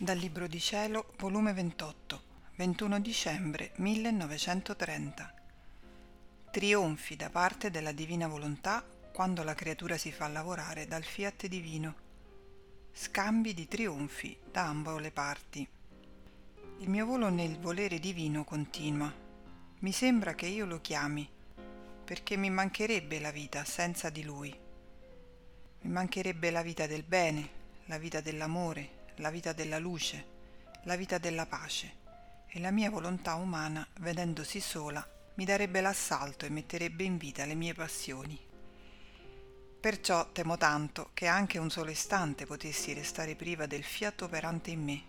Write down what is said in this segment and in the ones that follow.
Dal Libro di Cielo, volume 28, 21 dicembre 1930. Trionfi da parte della divina volontà quando la creatura si fa lavorare dal fiat divino. Scambi di trionfi da ambo le parti. Il mio volo nel volere divino continua. Mi sembra che io lo chiami, perché mi mancherebbe la vita senza di lui. Mi mancherebbe la vita del bene, la vita dell'amore, la vita della luce, la vita della pace, e la mia volontà umana, vedendosi sola, mi darebbe l'assalto e metterebbe in vita le mie passioni. Perciò temo tanto che anche un solo istante potessi restare priva del fiato operante in me,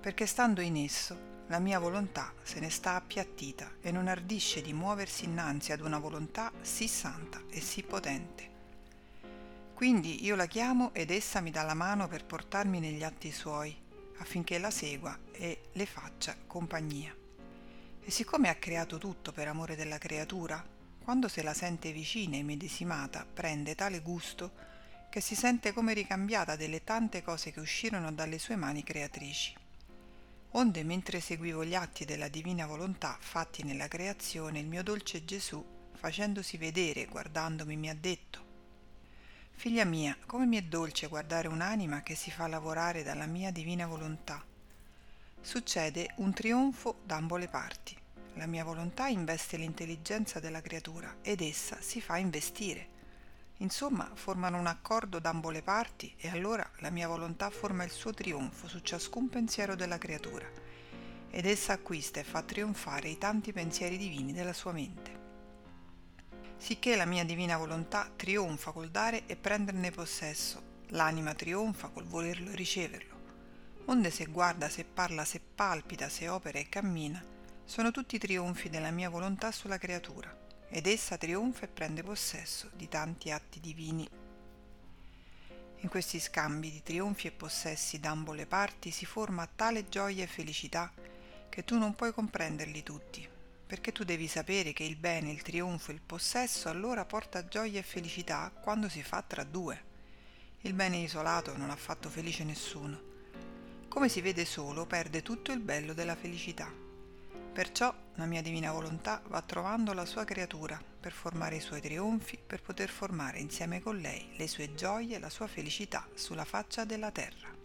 perché stando in esso la mia volontà se ne sta appiattita e non ardisce di muoversi innanzi ad una volontà sì santa e sì potente. Quindi io la chiamo ed essa mi dà la mano per portarmi negli atti suoi, affinché la segua e le faccia compagnia. E siccome ha creato tutto per amore della creatura, quando se la sente vicina e medesimata, prende tale gusto che si sente come ricambiata delle tante cose che uscirono dalle sue mani creatrici. Onde mentre seguivo gli atti della divina volontà fatti nella creazione, il mio dolce Gesù, facendosi vedere, guardandomi, mi ha detto Figlia mia, come mi è dolce guardare un'anima che si fa lavorare dalla mia divina volontà. Succede un trionfo d'ambo le parti. La mia volontà investe l'intelligenza della creatura ed essa si fa investire. Insomma, formano un accordo d'ambo le parti e allora la mia volontà forma il suo trionfo su ciascun pensiero della creatura ed essa acquista e fa trionfare i tanti pensieri divini della sua mente sicché la mia divina volontà trionfa col dare e prenderne possesso, l'anima trionfa col volerlo e riceverlo. Onde se guarda, se parla, se palpita, se opera e cammina, sono tutti trionfi della mia volontà sulla creatura, ed essa trionfa e prende possesso di tanti atti divini. In questi scambi di trionfi e possessi d'ambo le parti si forma tale gioia e felicità che tu non puoi comprenderli tutti, perché tu devi sapere che il bene, il trionfo, il possesso allora porta gioia e felicità quando si fa tra due. Il bene isolato non ha fatto felice nessuno. Come si vede solo, perde tutto il bello della felicità. Perciò la mia divina volontà va trovando la sua creatura per formare i suoi trionfi, per poter formare insieme con lei le sue gioie e la sua felicità sulla faccia della terra.